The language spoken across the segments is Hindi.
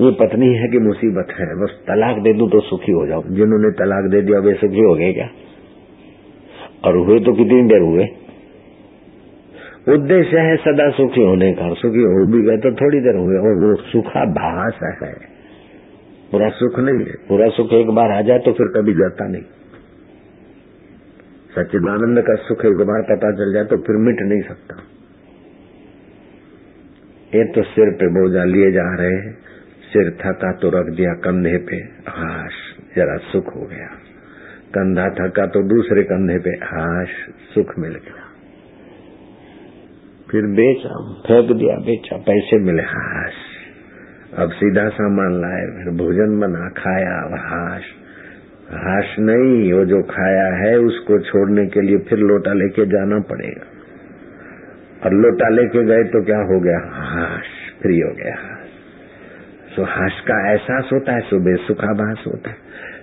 ये पत्नी है कि मुसीबत है, बस तलाक दे दू तो सुखी हो जाओ। जिन्होंने तलाक दे दिया, वे सुखी हो गए क्या? और हुए तो कितनी देर हुए? उद्देश्य है सदा सुखी होने का, सुखी हो भी गए तो थोड़ी देर हुए, और वो सुखा भास है। पूरा सुख नहीं है, पूरा सुख एक बार आ जाए तो फिर कभी जाता नहीं। सच्चिदानंद का सुख एक बार पता चल जाए तो फिर मिट नहीं सकता। ये तो सिर पे बोझा लिए जा रहे हैं। सिर थका तो रख दिया, कंधे पे। हाश जरा सुख हो गया। कंधा थका तो दूसरे कंधे पे हाश सुख मिल गया। फिर बेचा, फेंक दिया, बेचा, पैसे मिले हाश अब सीधा सामान लाए, फिर भोजन बना, खाया हाश हाश नहीं, वो जो खाया है, उसको छोड़ने के लिए फिर लोटा लेके जाना पड़ेगा। और लोटा लेके गए तो क्या हो गया? हाश फ्री हो गया। हाश सो हाश का एहसास होता है सुबह सुखाभास होता है।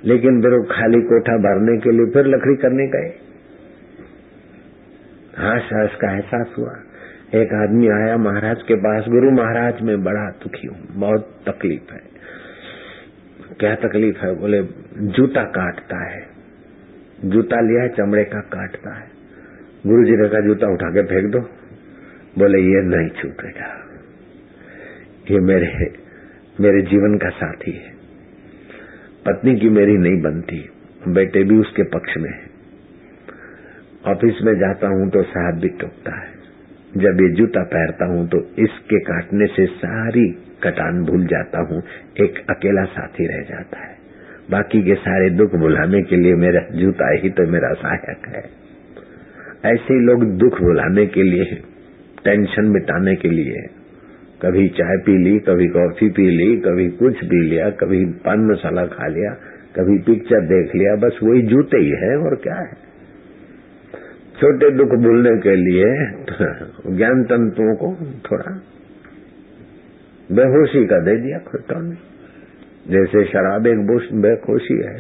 लेकिन फिर खाली कोठा भरने के लिए फिर लकड़ी करने गए। हाश हाश का एहसास हुआ। एक आदमी आया महाराज के पास, गुरु महाराज मैं बड़ा दुखी हूँ, बहुत तकलीफ़ है। क्या तकलीफ़ है? बोले, जूता काटता है। जूता लिया चमड़े का काटता है। गुरु जी ने कहा, जूता उठा के फेंक दो। बोले, ये नहीं छूटेगा। ये मेरे मेरे जीवन का साथी है। पत्नी की मेरी नहीं बनती, बेटे भी उसके पक्ष में है। ऑफ़िस में जाता हूँ तो साहब भी टूटता है। जब ये जूता पहनता हूँ तो इसके काटने से सारी कटान भूल जाता हूँ, एक अकेला साथी रह जाता है। बाकी के सारे दुख भुलाने के लिए मेरा जूता ही तो मेरा सहायक है। ऐसे लोग दुख भुलाने के लिए, टेंशन मिटाने के लिए कभी चाय पी ली, कभी कॉफ़ी पी ली, कभी कुछ पी लिया, कभी पान मसाला खा लिया, कभी पिक्चर देख लिया, बस वही जूते ही है और क्या है। छोटे दुख भूलने के लिए ज्ञान तंतुओं को थोड़ा बेहोशी का दे दिया खुटों ने। जैसे शराब एक बेहोशी है,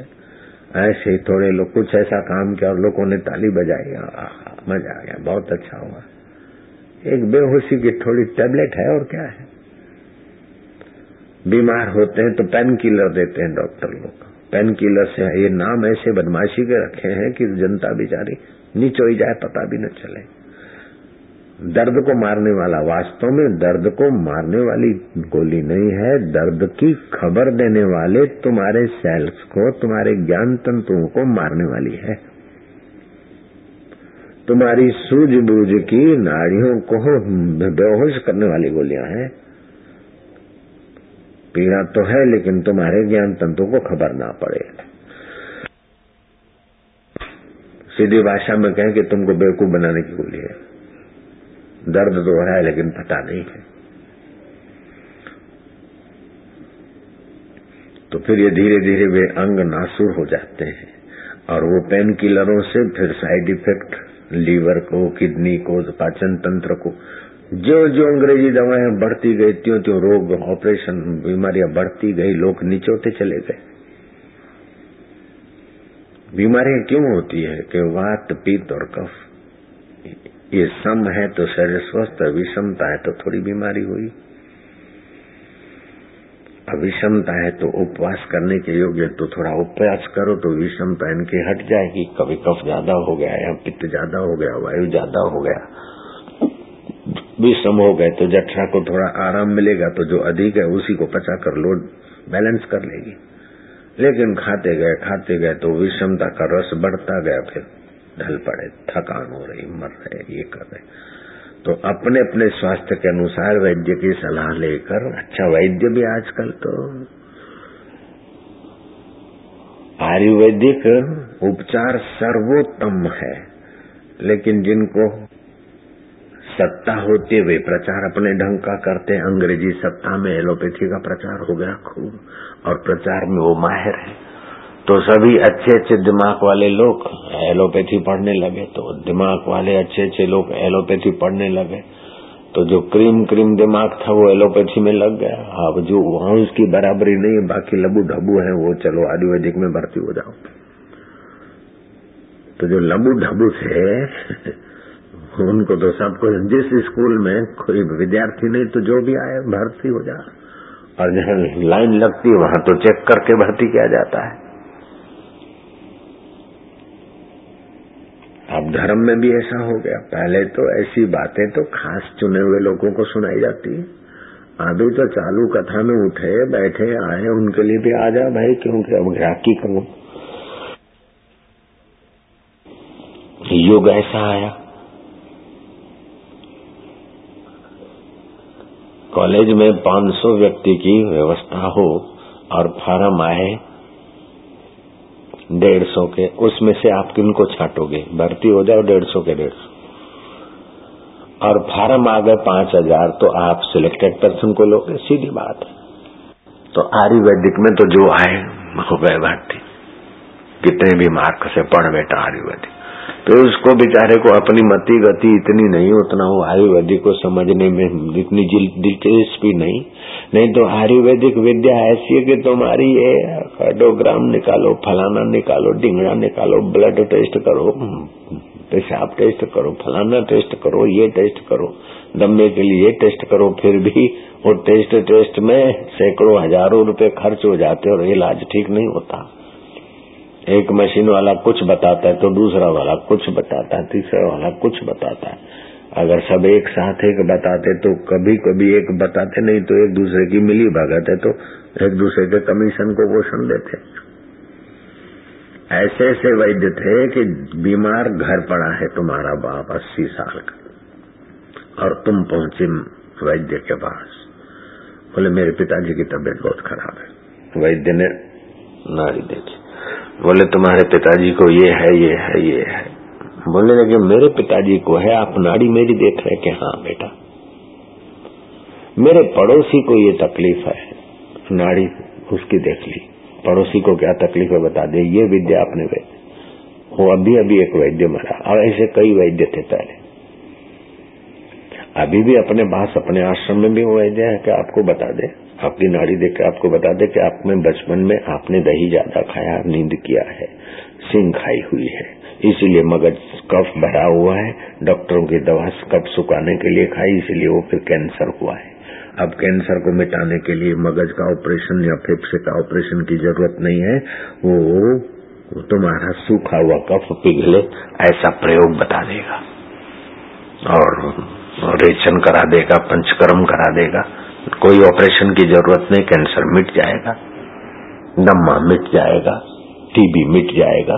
ऐसे थोड़े लोग कुछ ऐसा काम किया और लोगों ने ताली बजाई मज़ा आ गया, बहुत अच्छा हुआ। एक बेहोशी की थोड़ी टेबलेट है और क्या है? बीमार होते हैं तो पेन किलर देते हैं डॉक्टर लोग। पेन किलर से ये नाम ऐसे बदमाशी के रखे हैं कि जनता बेचारी ही जाए, पता भी न चले। दर्द को मारने वाला, वास्तव में दर्द को मारने वाली गोली नहीं है। दर्द की खबर देने वाले तुम्हारे सेल्स को, तुम्हारे ज्ञान तंतुओं को मारने वाली है। तुम्हारी सूझबूझ की नाड़ियों को बेहोश करने वाली गोलियाँ हैं। पीड़ा तो है, लेकिन तुम्हारे ज्ञान तंतु को खबर ना पड़े। सीधी भाषा में कहें कि तुमको बेवकूफ़ बनाने की गोली है। दर्द तो है, लेकिन पता नहीं है। तो फिर ये धीरे धीरे वे अंग नासुर हो जाते हैं, और वो पेन किलरों से फिर साइड इफ़ेक्ट लीवर को किडनी को, पाचन तंत्र को जो जो अंग्रेज़ी दवाएँ बढ़ती गई त्यों त्यों रोग, ऑपरेशन, बीमारियाँ बढ़ती गई, लोग निचोते चले गए। बीमारियाँ क्यों होती है? कि वात पित्त और कफ। ये सम है तो शरीर स्वस्थ है विषमता है तो थोड़ी बीमारी हुई। अविषमता है तो उपवास करने के योग्य तो थोड़ा उपवास करो तो विषमता इनकी हट जाएगी। कभी कफ ज़्यादा हो गया या पित्त ज़्यादा हो गया, वायु ज़्यादा हो गया। विषम हो गए तो जठरा को थोड़ा आराम मिलेगा तो जो अधिक है उसी को पचा कर लोड बैलेंस कर लेगी। लेकिन खाते गए खाते गए तो विषमता का रस बढ़ता गया, फिर ढल पड़े, थकान हो रही, मर रहे, ये कर रहे। तो अपने अपने स्वास्थ्य के अनुसार वैद्य की सलाह लेकर अच्छा वैद्य भी आजकल तो आयुर्वेदिक उपचार सर्वोत्तम है, लेकिन जिनको सत्ता होते हुए प्रचार अपने ढंग का करते अंग्रेज़ी सत्ता में एलोपैथी का प्रचार हो गया खूब और प्रचार में वो माहिर है। तो सभी अच्छे अच्छे दिमाग वाले लोग एलोपैथी पढ़ने लगे तो दिमाग वाले अच्छे अच्छे लोग एलोपैथी पढ़ने लगे। तो जो क्रीम क्रीम दिमाग था वो एलोपैथी में लग गया। अब जो वहाँ उसकी बराबरी नहीं है बाकी लबू ढबू है, वो चलो आयुर्वेदिक में भर्ती हो जाओ। तो जो लबू ढबू थे उनको तो सबको जिस स्कूल में कोई विद्यार्थी नहीं तो जो भी आए, भर्ती हो जा। और जहाँ लाइन लगती है, वहाँ तो चेक करके भर्ती किया जाता है। अब धर्म में भी ऐसा हो गया। पहले तो ऐसी बातें तो खास चुने हुए लोगों को सुनाई जाती है। अभी तो चालू कथा में उठे, बैठे, आए, उनके लिए भी आ जा भाई, क्योंकि अब ग्राहकी करूँ? युग ऐसा आया। कॉलेज में 500 व्यक्ति की व्यवस्था हो और फार्म आए, डेढ़ सौ के, उसमें से आप किनको छाटोगे? भर्ती हो जाओ डेढ़ सौ के डेढ़ सौ। और फार्म आ गए पाँच हज़ार तो आप सिलेक्टेड पर्सन को लोगे, सीधी बात है। तो आयुर्वेदिक में तो जो आए हो गए भर्ती। कितने भी मार्क से पढ़ बेटा आयुर्वेदिक। तो उसको बेचारे को अपनी मति गति इतनी नहीं, उतना हो आयुर्वेदिक को समझने में इतनी दिलचस्पी नहीं। नहीं तो आयुर्वेदिक विद्या ऐसी है कि तुम्हारी ये कार्डोग्राम निकालो, फलाना निकालो डिंगड़ा निकालो ब्लड टेस्ट करो, पेशाब टेस्ट करो, फलाना टेस्ट करो, ये टेस्ट करो दम्मे के लिए ये टेस्ट करो, फिर भी वो टेस्ट टेस्ट में सैकड़ों हज़ारों रुपए खर्च हो जाते और इलाज ठीक नहीं होता। एक मशीन वाला कुछ बताता है तो दूसरा वाला कुछ बताता है, तीसरा वाला कुछ बताता है। अगर सब एक साथ एक बताते तो कभी कभी एक बताते, नहीं तो एक दूसरे की मिली भगत है तो एक दूसरे के कमीशन को पोषण देते। ऐसे ऐसे वैद्य थे कि बीमार घर पड़ा है तुम्हारा बाप अस्सी साल का, और तुम पहुँचे वैद्य के पास। बोले, मेरे पिताजी की तबीयत बहुत खराब है। वैद्य ने नारी देखी। बोले, तुम्हारे पिताजी को ये है ये है ये है। बोले लगे, मेरे पिताजी को है, आप नाड़ी मेरी देख रहे कि हाँ बेटा। मेरे पड़ोसी को ये तकलीफ़ है। नाड़ी उसकी देख ली। पड़ोसी को क्या तकलीफ़ है बता दे, ये विद्या आपने वैद्य वो अभी अभी एक वैद्य मरा। और ऐसे कई वैद्य थे पहले। अभी भी अपने पास अपने आश्रम में भी वो है कि आपको बता दे। आपकी नाड़ी देख के आपको बता दे कि आप में बचपन में आपने दही ज़्यादा खाया, नींद किया है सिंह खाई हुई है। इसीलिए मगज कफ भरा हुआ है, डॉक्टरों की दवा कफ सुखाने के लिए खाई, इसीलिए वो फिर कैंसर हुआ है। अब कैंसर को मिटाने के लिए मगज का ऑपरेशन या फेफड़े का ऑपरेशन की ज़रूरत नहीं है। वो तुम्हारा सूखा हुआ कफ पिघले, ऐसा प्रयोग बता देगा। और रेचन करा देगा, पंचकर्म करा देगा, कोई ऑपरेशन की ज़रूरत नहीं, कैंसर मिट जाएगा दम्मा मिट जाएगा, टीबी मिट जाएगा,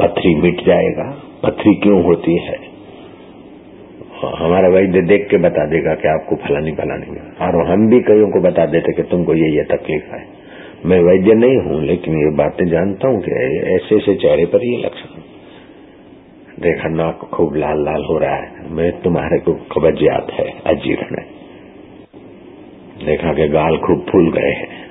पथरी मिट जाएगा। पथरी क्यों होती है? हमारा वैद्य देख के बता देगा कि आपको फलानी फलानी है और हम भी कईयों को बता देते कि तुमको ये ये तकलीफ़ है। मैं वैद्य नहीं हूँ, लेकिन ये बातें जानता हूँ कि ऐसे ऐसे चेहरे पर ये लक्षण देखा नाक खूब लाल लाल हो रहा है। मैं तुम्हारे को कब्जियात है अजीर्ण है। देखा कि गाल खूब फूल गए हैं।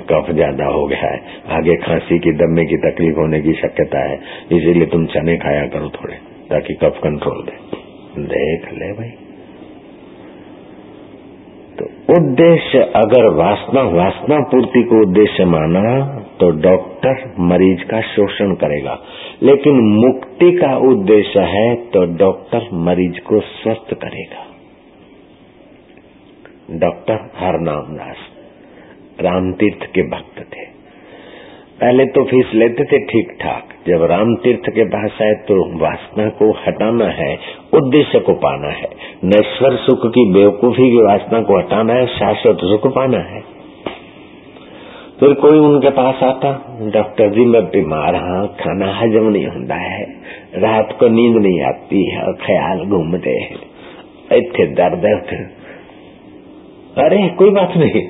कफ ज़्यादा हो गया है। आगे खांसी की दमे की तकलीफ़ होने की शक्यता है। इसीलिए तुम चने खाया करो थोड़े, ताकि कफ कंट्रोल दे। देख ले भाई। तो उद्देश्य अगर वासना वासना पूर्ति को उद्देश्य माना तो डॉक्टर मरीज़ का शोषण करेगा। लेकिन मुक्ति का उद्देश्य है तो डॉक्टर मरीज़ को स्वस्थ करेगा। डॉक्टर हरनाम दास राम तीर्थ के भक्त थे। पहले तो फ़ीस लेते थे ठीक ठाक जब राम तीर्थ के पास आए तो वासना को हटाना है, उद्देश्य को पाना है। नश्वर सुख की बेवकूफ़ी की वासना को हटाना है, शाश्वत सुख पाना है। फिर कोई उनके पास आता? डॉक्टर जी, मैं बीमार हाँ खाना हजम नहीं होता है। रात को नींद नहीं आती है और ख्याल घूमते हैं। इतने दर्द है अरे, कोई बात नहीं।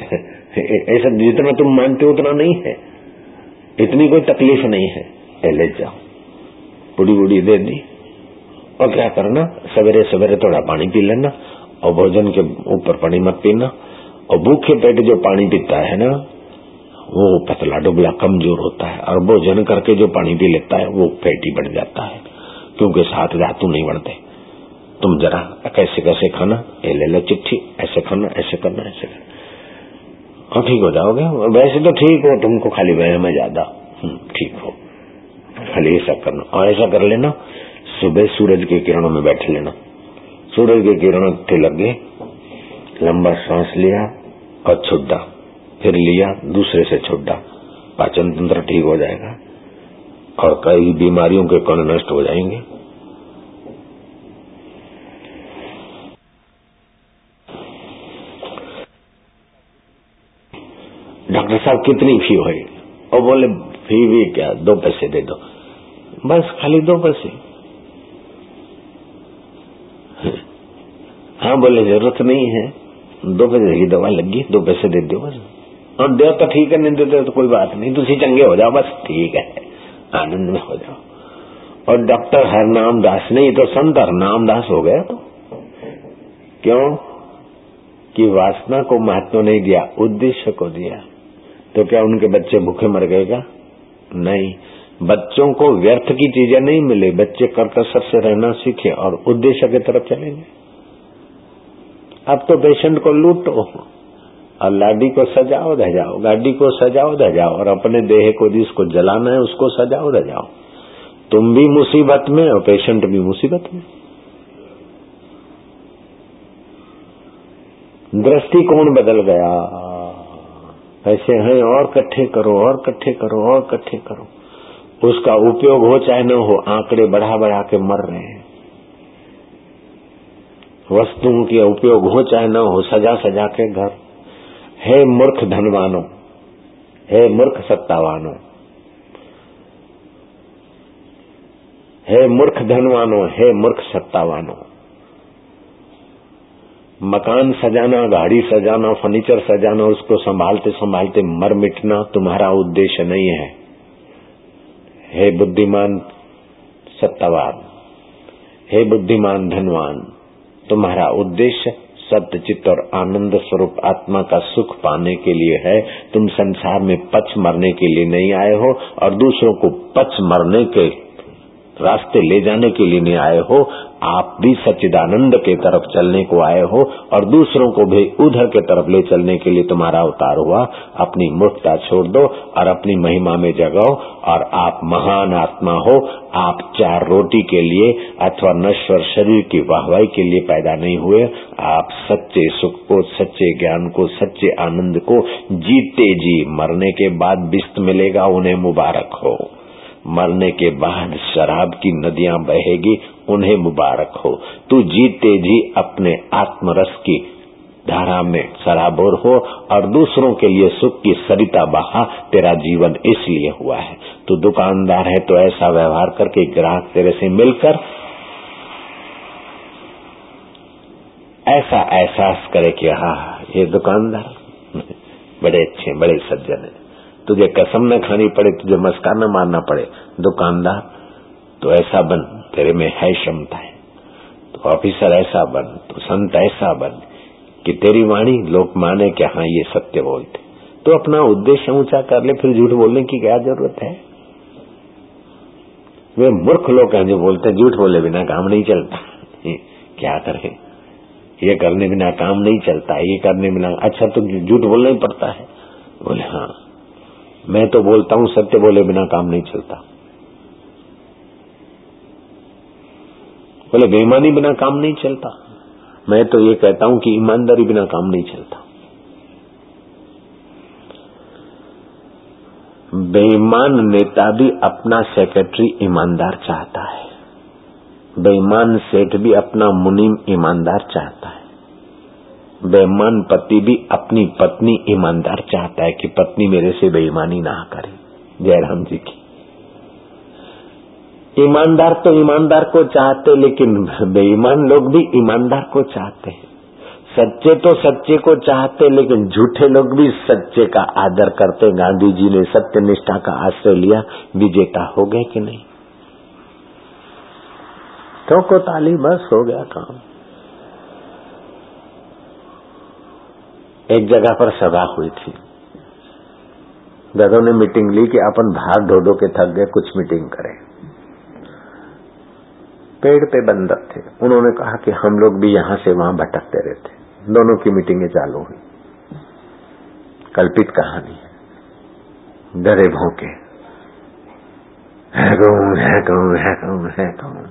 ऐसा जितना तुम मानते हो उतना नहीं है। इतनी कोई तकलीफ़ नहीं है। ले जाओ। बुढ़ी बुढ़ी दे दी। और क्या करना? सवेरे सवेरे थोड़ा पानी पी लेना और भोजन के ऊपर पानी मत पीना। और भूखे पेट जो पानी पीता है ना वो पतला डुबला कमज़ोर होता है और भोजन करके जो पानी पी लेता है वो फैटी बढ़ जाता है क्योंकि साथ धातु नहीं बढ़ते तुम जरा कैसे कैसे खाना ये ले लो चिट्ठी ऐसे खाना ऐसे करना ऐसे करना हाँ ठीक हो जाओगे? वैसे तो ठीक हो तुमको खाली वह में ज़्यादा। हम्म, ठीक हो। खाली ऐसा करना और ऐसा कर लेना सुबह सूरज के किरणों में बैठ लेना। सूरज के किरणों लगे लंबा सांस लिया और छुट्टा फिर लिया, दूसरे से छुट्टा। पाचन तंत्र ठीक हो जाएगा और कई बीमारियों के कण नष्ट हो जाएँगे। डॉक्टर साहब, कितनी फ़ी होगी और बोले, फ़ी भी क्या, दो पैसे दे दो। बस, खाली दो पैसे। हाँ बोले, ज़रूरत नहीं है। दो पैसे की दवा लगी, दो पैसे दे दो बस। और दे तो ठीक है नहीं देते तो कोई बात नहीं। तुम चंगे हो जाओ, बस ठीक है। आनंद में हो जाओ। और डॉक्टर हरनाम दास, नहीं तो संत हरनाम दास हो गया तो क्यों? कि वासना को महत्व नहीं दिया, उद्देश्य को दिया। तो क्या उनके बच्चे भूखे मर गए क्या? नहीं। बच्चों को व्यर्थ की चीज़ें नहीं मिले। बच्चे कर्कसर से रहना सीखे और उद्देश्य की तरफ़ चलेंगे। अब तो पेशेंट को लूटो। और लाडी को सजाओ, धजाओ। गाड़ी को सजाओ, धजाओ। और अपने देह को जिसको जलाना है, उसको सजाओ, धजाओ। तुम भी मुसीबत में और पेशेंट भी मुसीबत में। दृष्टिकोण बदल गया। ऐसे हैं, और कट्ठे करो, और कट्ठे करो, और कट्ठे करो। उसका उपयोग हो चाहे न हो, आंकड़े बढ़ा बढ़ा के मर रहे हैं। वस्तुओं के उपयोग हो चाहे न हो सजा सजा के घर। हे मूर्ख धनवानो, हे मूर्ख सत्तावानो, हे मूर्ख धनवानो, हे मूर्ख सत्तावानो, मकान सजाना, गाड़ी सजाना, फर्नीचर सजाना, उसको संभालते संभालते मर मिटना तुम्हारा उद्देश्य नहीं है। हे बुद्धिमान सत्तावान, हे बुद्धिमान धनवान, तुम्हारा उद्देश्य सत्य चित्त और आनंद स्वरूप आत्मा का सुख पाने के लिए है। तुम संसार में पच मरने के लिए नहीं आए हो और दूसरों को पच मरने के रास्ते ले जाने के लिए नहीं आए हो, आप भी सच्चिदानंद के तरफ़ चलने को आए हो और दूसरों को भी उधर के तरफ़ ले चलने के लिए तुम्हारा अवतार हुआ, अपनी मूर्खता छोड़ दो और अपनी महिमा में जगाओ और आप महान आत्मा हो। आप चार रोटी के लिए अथवा नश्वर शरीर की वाहवाही के लिए पैदा नहीं हुए। आप सच्चे सुख को, सच्चे ज्ञान को, सच्चे आनंद को जीते जी मरने के बाद बिस्त मिलेगा, उन्हें मुबारक हो। मरने के बाद शराब की नदियाँ बहेगी, उन्हें मुबारक हो। तू जीते जी अपने आत्मरस की धारा में सराबोर हो और दूसरों के लिए सुख की सरिता बहा, तेरा जीवन इसलिए हुआ है। तू दुकानदार है तो ऐसा व्यवहार करके ग्राहक तेरे से मिलकर ऐसा एहसास करे कि हाँ ये दुकानदार बड़े अच्छे, बड़े सज्जन है। तुझे कसम न खानी पड़े, तुझे मस्का न मारना पड़े। दुकानदार तो ऐसा बन, तेरे में है क्षमता है। तो ऑफिसर ऐसा बन तो संत ऐसा बन, कि तेरी वाणी लोग माने कि हाँ ये सत्य बोलते। तो अपना उद्देश्य ऊँचा कर ले, फिर झूठ बोलने की क्या ज़रूरत है? वे मूर्ख लोग हैं जो बोलते हैं, झूठ बोले बिना काम नहीं चलता। क्या करें? ये करने बिना काम नहीं चलता, ये करने बिना अच्छा तो झूठ बोलना ही पड़ता है। बोले हाँ। मैं तो बोलता हूँ, सत्य बोले बिना काम नहीं चलता। बोले, बेईमानी बिना काम नहीं चलता। मैं तो ये कहता हूँ कि ईमानदारी बिना काम नहीं चलता। बेईमान नेता भी अपना सेक्रेटरी ईमानदार चाहता है। बेईमान सेठ भी अपना मुनीम ईमानदार चाहता है। बेईमान पति भी अपनी पत्नी ईमानदार चाहता है कि पत्नी मेरे से बेईमानी ना करे। जयराम जी की। ईमानदार तो ईमानदार को चाहते, लेकिन बेईमान लोग भी ईमानदार को चाहते हैं। सच्चे तो सच्चे को चाहते, लेकिन झूठे लोग भी सच्चे का आदर करते। गांधी जी ने सत्य निष्ठा का आश्रय लिया। विजेता हो गए कि नहीं? ठोको ताली बस हो गया काम? एक जगह पर सभा हुई थी। दादों ने मीटिंग ली कि अपन भाग ढो ढो के थक गए, कुछ मीटिंग करें। पेड़ पे बंदर थे। उन्होंने कहा कि हम लोग भी यहाँ से वहाँ भटकते रहते। दोनों की मीटिंगें चालू हुई। कल्पित कहानी है। डरे भोंके। है कौन है कौन है कौन है कौन?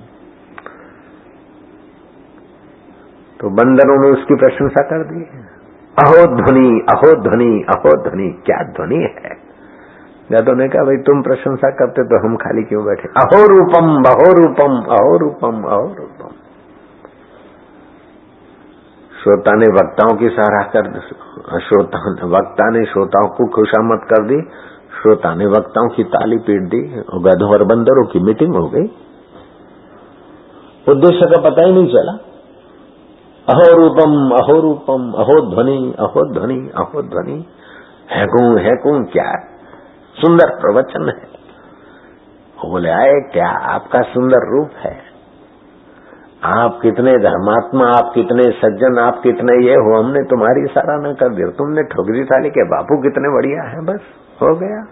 तो बंदरों ने उसकी प्रशंसा कर दी। अहो ध्वनि अहो ध्वनि अहो ध्वनि क्या ध्वनि है? यादव ने कहा, भाई, तुम प्रशंसा करते तो हम खाली क्यों बैठे? अहो रूपम अहो रूपम अहो रूपम अहो रूपम श्रोता ने वक्ताओं की सराह कर श्रोता, वक्ता ने श्रोताओं को खुशामद कर दी, श्रोता ने वक्ताओं की ताली पीट दी, गधों और बंदरों की मीटिंग हो गई। उद्देश्य का पता ही नहीं चला। अहो रूपम अहो ध्वनि अहो ध्वनि अहो ध्वनि है कौन है कौन क्या सुंदर प्रवचन है। बोले, आए, क्या आपका सुंदर रूप है? आप कितने धर्मात्मा, आप कितने सज्जन, आप कितने ये हो, हमने तुम्हारी सराहना कर दी। तुमने ठोकरी थाली के बापू कितने बढ़िया है, बस, हो गया।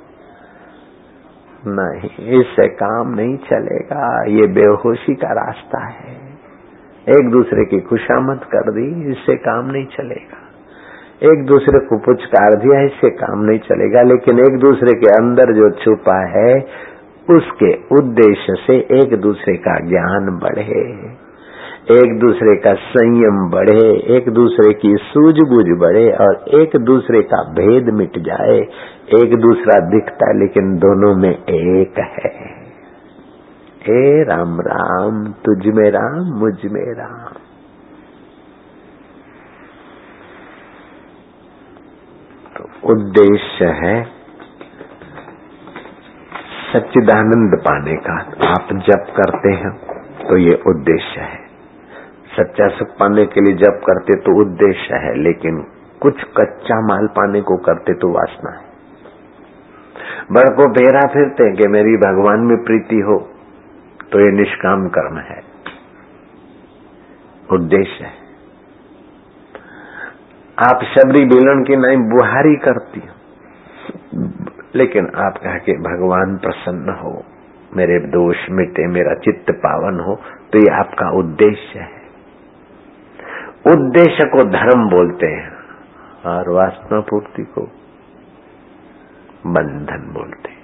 नहीं, इससे काम नहीं चलेगा, ये बेहोशी का रास्ता है। एक दूसरे की खुशामद कर दी, इससे काम नहीं चलेगा। एक दूसरे को पुचकार दिया, इससे काम नहीं चलेगा। लेकिन एक दूसरे के अंदर जो छुपा है, उसके उद्देश्य से एक दूसरे का ज्ञान बढ़े। एक दूसरे का संयम बढ़े, एक दूसरे की सूझबूझ बढ़े और एक दूसरे का भेद मिट जाए। एक दूसरा दिखता है लेकिन दोनों में एक है। हे राम राम, तुझ में राम, मुझमें राम। तो उद्देश्य है सच्चिदानंद पाने का। आप जप करते हैं तो ये उद्देश्य है। सच्चा सुख पाने के लिए जब करते तो उद्देश्य है, लेकिन कुछ कच्चा माल पाने को करते तो वासना है। बड़ को बेरा फिरते कि मेरी भगवान में प्रीति हो। तो ये निष्काम कर्म है। उद्देश्य है। आप शबरी बेलन की नहीं, बुहारी करती हो। लेकिन आप कहा कि भगवान प्रसन्न हो, मेरे दोष मिटे, मेरा चित्त पावन हो तो ये आपका उद्देश्य है। उद्देश्य को धर्म बोलते हैं और वासना पूर्ति को बंधन बोलते हैं।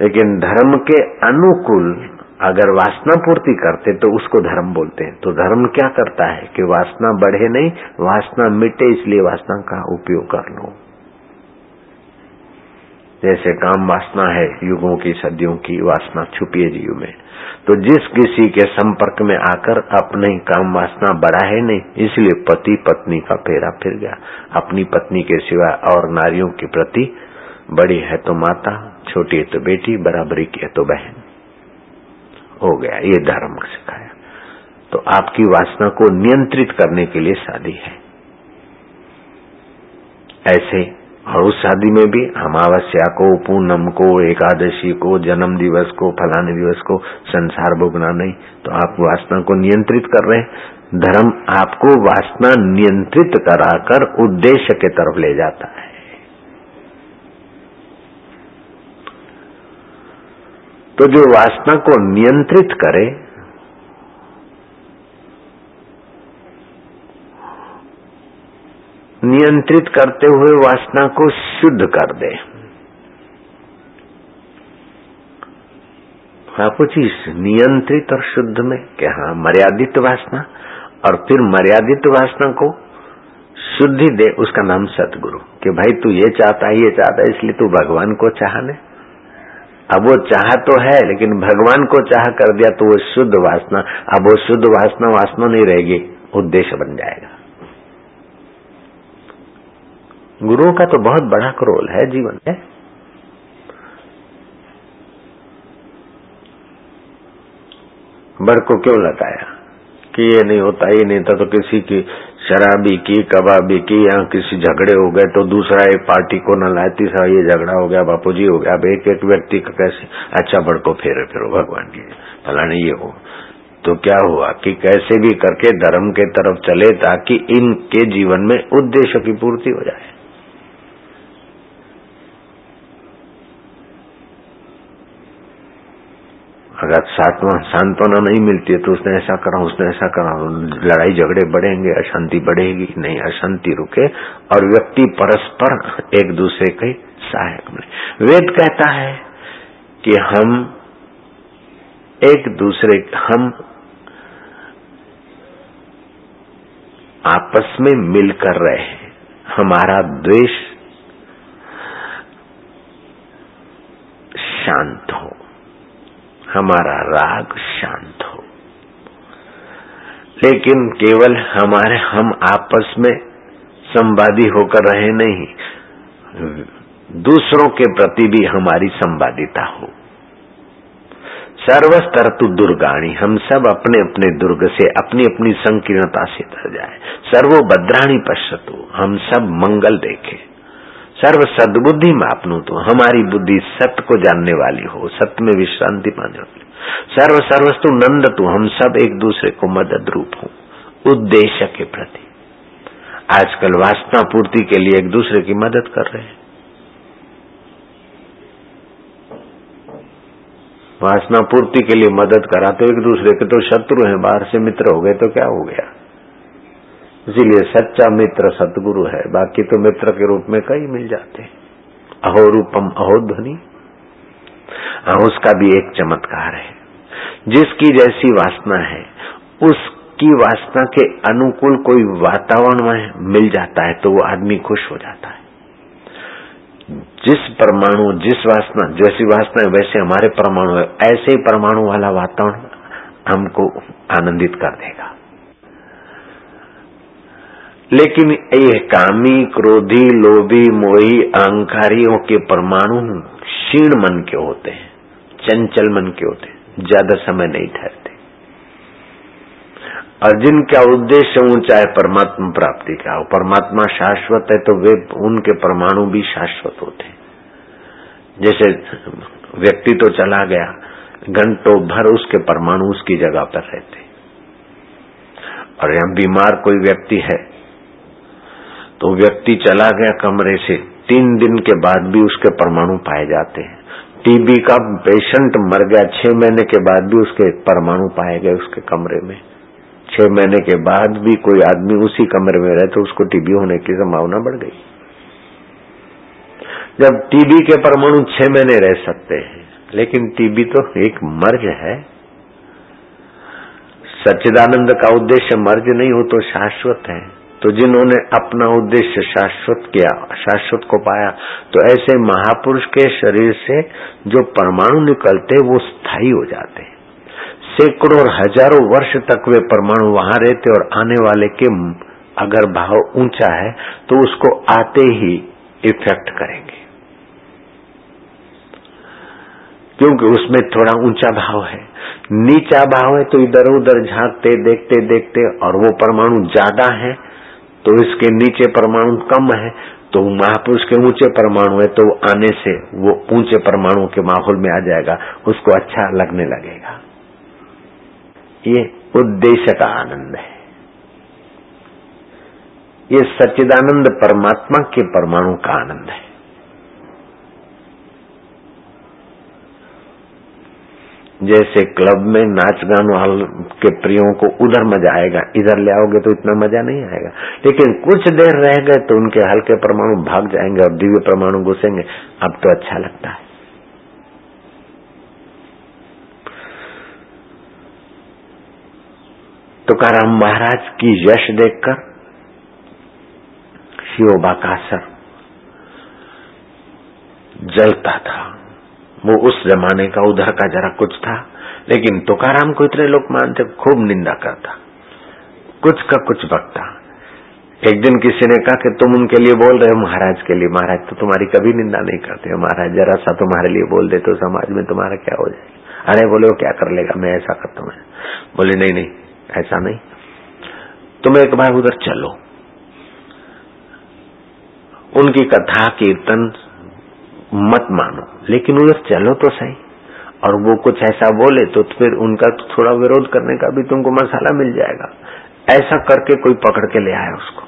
लेकिन धर्म के अनुकूल अगर वासना पूर्ति करते तो उसको धर्म बोलते हैं। तो धर्म क्या करता है कि वासना बढ़े नहीं, वासना मिटे इसलिए वासना का उपयोग कर लो। जैसे काम वासना है, युगों की, सदियों की वासना छुपी है जीव में। तो जिस किसी के संपर्क में आकर अपने काम वासना बढ़ा है नहीं, इसलिए पति पत्नी का फेरा फिर गया। अपनी पत्नी के सिवा और नारियों के प्रति बड़ी है तो माता, छोटी है तो बेटी, बराबरी की है तो बहन। हो गया, ये धर्म सिखाया। तो आपकी वासना को नियंत्रित करने के लिए शादी है। ऐसे, और उस शादी में भी अमावस्या को, पूनम को, एकादशी को, जन्म दिवस को, फलाने दिवस को, संसार भोगना नहीं तो आप वासना को नियंत्रित कर रहे हैं। धर्म आपको वासना नियंत्रित कराकर उद्देश्य के तरफ़ ले जाता है। तो जो वासना को नियंत्रित करे, नियंत्रित करते हुए वासना को शुद्ध कर दे। आपको चीज़ नियंत्रित और शुद्ध में क्या हाँ? मर्यादित वासना और फिर मर्यादित वासना को शुद्धि दे, उसका नाम सतगुरु। कि भाई तू ये चाहता है, ये चाहता है, इसलिए तू भगवान को चाहने। अब वो चाह तो है, लेकिन भगवान को चाह कर दिया तो वो शुद्ध वासना। अब वो शुद्ध वासना वासना नहीं रहेगी, उद्देश्य बन जाएगा। गुरुओं का तो बहुत बड़ा रोल है जीवन में। बर को क्यों लगाया? कि ये नहीं होता, ये नहीं था तो किसी की शराबी की, कबाबी की, या किसी झगड़े हो गए तो दूसरा एक पार्टी को न लाए, तीसरा ये झगड़ा हो गया बापू जी हो गया, अब एक एक व्यक्ति का कैसे अच्छा बड़को फेरे फिरो, भगवान की फलाने ये हो। तो क्या हुआ कि कैसे भी करके धर्म के तरफ़ चले ताकि इनके जीवन में उद्देश्य की पूर्ति हो जाए। अगर सातवां, सांत्वना नहीं मिलती है तो उसने ऐसा करा, उसने ऐसा करा। लड़ाई झगड़े बढ़ेंगे, अशांति बढ़ेगी, नहीं, अशांति रुके और व्यक्ति परस्पर एक दूसरे के सहायक बने। वेद कहता है कि हम एक दूसरे, हम आपस में मिलकर रहे हमारा द्वेष शांत हो। हमारा राग शांत हो। लेकिन केवल हमारे, हम आपस में संवादी होकर रहे नहीं। दूसरों के प्रति भी हमारी संवादिता हो। सर्वस्तर तु दुर्गाणी, हम सब अपने अपने दुर्ग से अपनी अपनी संकीर्णता से तर जाए। सर्वो भद्राणी पश्यतु, हम सब मंगल देखे। सर्व सदबुद्धि मापनु तो हमारी बुद्धि सत्य को जानने वाली हो, सत्य में विश्रांति पाने वाली सर्व सर्वस्तु नंद तू, हम सब एक दूसरे को मदद रूप हो, उद्देश्य के प्रति। आजकल वासना पूर्ति के लिए एक दूसरे की मदद कर रहे हैं। वासना पूर्ति के लिए मदद करा तो एक दूसरे के तो शत्रु हैं, बाहर से मित्र हो गए तो क्या हो गया? इसीलिए सच्चा मित्र सतगुरु है। बाकी तो मित्र के रूप में कई मिल जाते अहो रूपम, अहो ध्वनि। हाँ उसका भी एक चमत्कार है। जिसकी जैसी वासना है, उसकी वासना के अनुकूल कोई वातावरण में मिल जाता है तो वो आदमी खुश हो जाता है। जिस परमाणु, जिस वासना, जैसी वासना है, वैसे हमारे परमाणु है। ऐसे ही परमाणु वाला वातावरण हमको आनंदित कर देगा। लेकिन ये कामी, क्रोधी, लोभी, मोही, अहंकारियों के परमाणु क्षीण मन के होते हैं, चंचल मन के होते हैं, ज़्यादा समय नहीं ठहरते। और जिनका उद्देश्य ऊँचा है, परमात्मा प्राप्ति का। परमात्मा शाश्वत है तो वे उनके परमाणु भी शाश्वत होते हैं। जैसे व्यक्ति तो चला गया, घंटों भर उसके परमाणु उसकी जगह पर रहते। और यहाँ बीमार कोई व्यक्ति है तो व्यक्ति चला गया कमरे से। तीन दिन के बाद भी उसके परमाणु पाए जाते हैं। टीबी का पेशेंट मर गया, छह महीने के बाद भी उसके परमाणु पाए गए उसके कमरे में। छह महीने के बाद भी कोई आदमी उसी कमरे में रहे तो उसको टीबी होने की संभावना बढ़ गई। जब टीबी के परमाणु छह महीने रह सकते हैं, लेकिन टीबी तो एक मर्ज है। सच्चिदानंद का उद्देश्य मर्ज नहीं हो तो शाश्वत है। तो जिन्होंने अपना उद्देश्य शाश्वत किया, शाश्वत को पाया तो ऐसे महापुरुष के शरीर से जो परमाणु निकलते, वो स्थायी हो जाते सैकड़ों और हज़ारों वर्ष तक वे परमाणु वहाँ रहते और आने वाले के अगर भाव ऊँचा है तो उसको आते ही इफ़ेक्ट करेंगे। क्योंकि उसमें थोड़ा ऊँचा भाव है। नीचा भाव है तो इधर उधर झांकते, देखते देखते और वो परमाणु ज़्यादा है तो इसके नीचे परमाणु कम है तो महापुरुष के ऊँचे परमाणु है तो आने से वो ऊँचे परमाणु के माहौल में आ जाएगा, उसको अच्छा लगने लगेगा। ये उद्देश्य का आनंद है। ये सच्चिदानंद परमात्मा के परमाणु का आनंद है। जैसे क्लब में नाच गान वाल के प्रियो को उधर मज़ा आएगा, इधर ले आओगे तो इतना मज़ा नहीं आएगा। लेकिन कुछ देर रह गए तो उनके हल्के परमाणु भाग जाएँगे और दिव्य परमाणु घुसेंगे। अब तो अच्छा लगता है। तुकाराम महाराज की यश देखकर शिवबा का सर जलता था। वो उस जमाने का उधर का जरा कुछ था, लेकिन तुकाराम को इतने लोग मानते खूब निंदा करता। कुछ का कुछ बकता। एक दिन किसी ने कहा कि तुम उनके लिए बोल रहे हो, महाराज के लिए। महाराज तो तुम्हारी कभी निंदा नहीं करते हो, महाराज, जरा सा तुम्हारे लिए बोल दे तो समाज में तुम्हारा क्या हो जाए अरे, बोले, वो क्या कर लेगा? मैं ऐसा करता हूँ। बोले, नहीं नहीं, ऐसा नहीं। तुम एक बार उधर चलो। उनकी कथा, कीर्तन मत मानो। लेकिन उधर चलो तो सही। और वो कुछ ऐसा बोले तो फिर उनका तो थोड़ा विरोध करने का भी तुमको मसाला मिल जाएगा। ऐसा करके कोई पकड़ के ले आया उसको।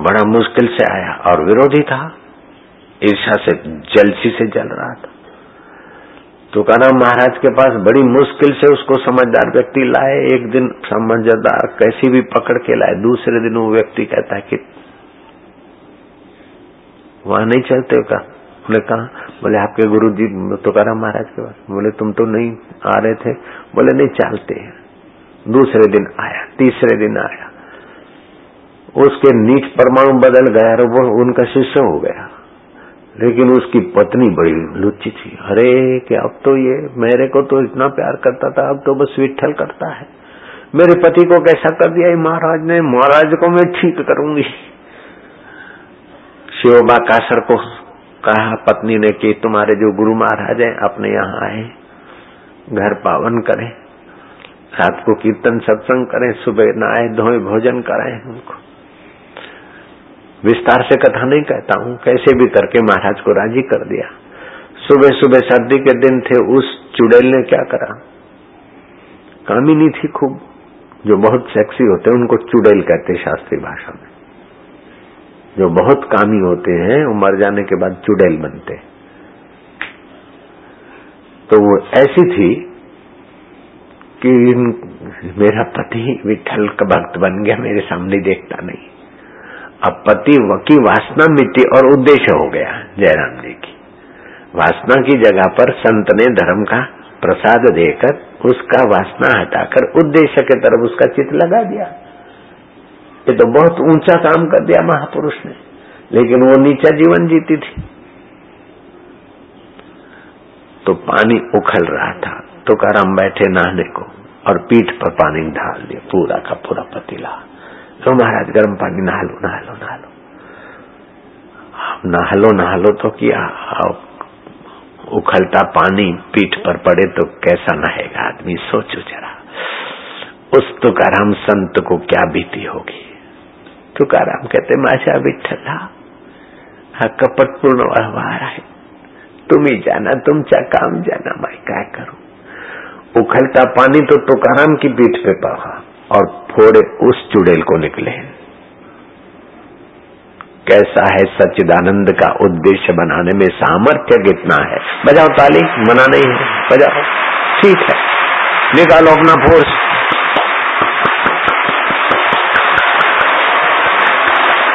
बड़ा मुश्किल से आया और विरोधी था। ईर्षा से, जलसी से जल रहा था। तो कहना महाराज के पास बड़ी मुश्किल से उसको समझदार व्यक्ति लाए। एक दिन समझदार कैसी भी पकड़ के लाए। दूसरे दिन वो व्यक्ति कहता है कि, वहाँ नहीं चलते का बोले, कहा? बोले, आपके गुरु जी तो करा महाराज के पास. बोले, तुम तो नहीं आ रहे थे? बोले, नहीं, चलते दूसरे दिन आया, तीसरे दिन आया। उसके नीच परमाणु बदल गया और वो उनका शिष्य हो गया। लेकिन उसकी पत्नी बड़ी लुच्ची थी। अरे, कि अब तो ये मेरे को तो इतना प्यार करता था, अब तो बस विठल करता है। मेरे पति को कैसा कर दिया महाराज ने? महाराज को मैं ठीक करूँगी। शिवबा कासर को कहा, पत्नी ने कि तुम्हारे जो गुरु महाराज हैं, अपने यहाँ आए, घर पावन करें, रात को कीर्तन सत्संग करें, सुबह नहाए, धोए, भोजन कराएँ उनको। विस्तार से कथा नहीं कहता हूँ, कैसे भी करके महाराज को राज़ी कर दिया। सुबह सुबह सर्दी के दिन थे, उस चुड़ैल ने क्या करा? कामिनी थी खूब, जो बहुत सेक्सी होते उनको चुड़ैल कहते शास्त्रीय भाषा में। जो बहुत कामी होते हैं, वो मर जाने के बाद चुड़ैल बनते तो वो ऐसी थी कि मेरा पति विठल का भक्त बन गया, मेरे सामने देखता नहीं। अब पति की वासना मिट्टी और उद्देश्य हो गया जयराम जी की। वासना की जगह पर संत ने धर्म का प्रसाद देकर उसका वासना हटाकर उद्देश्य के तरफ़ उसका चित लगा दिया। ये तो बहुत ऊँचा काम कर दिया महापुरुष ने, लेकिन वो नीचा जीवन जीती थी। तो पानी उखल रहा था तो करम बैठे नहाने को, और पीठ पर पानी ढाल दिया, पूरा का पूरा पतीला। तो महाराज गर्म पानी नहा लो नहा लो नहा लो नहा लो नहा लो तो किया उखलता पानी पीठ पर पड़े तो कैसा नहेगा आदमी, सोचो जरा। उस तुकाराम संत को क्या बीती होगी। तुकाराम कहते माशा विठला हा कपटपूर्ण व्यवहार है तुम ही जाना तुमचा काम जाना, मैं क्या करूँ? उखलता पानी तो तुकाराम की पीठ पे पड़ा और फोड़े उस चुड़ैल को निकले कैसा है सच्चिदानंद का उद्देश्य बनाने में सामर्थ्य कितना है? बजाओ ताली, मना नहीं है, बजाओ। ठीक है, निकालो अपना फोर्स।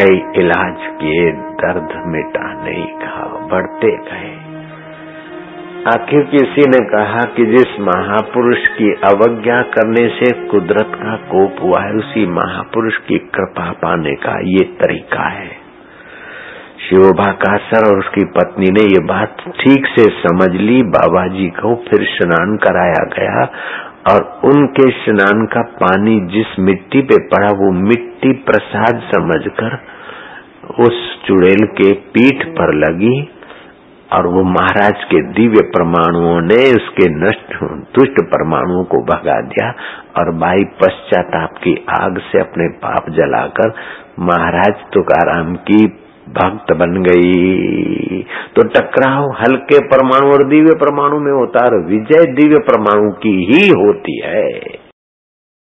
कई इलाज किए, दर्द मिटा नहीं कहा, बढ़ते गए। आखिर किसी ने कहा कि जिस महापुरुष की अवज्ञा करने से कुदरत का कोप हुआ है, उसी महापुरुष की कृपा पाने का ये तरीका है। शिवभा कासर और उसकी पत्नी ने ये बात ठीक से समझ ली बाबा जी को फिर स्नान कराया गया और उनके स्नान का पानी जिस मिट्टी पे पड़ा, वो मिट्टी प्रसाद समझकर उस चुड़ैल के पीठ पर लगी और वो महाराज के दिव्य परमाणुओं ने उसके नष्ट, दुष्ट परमाणुओं को भगा दिया और बाई पश्चाताप की आग से अपने पाप जलाकर महाराज तुकाराम की भक्त बन गई। तो टकराव हल्के परमाणु और दिव्य परमाणु में होता है विजय दिव्य परमाणु की ही होती है।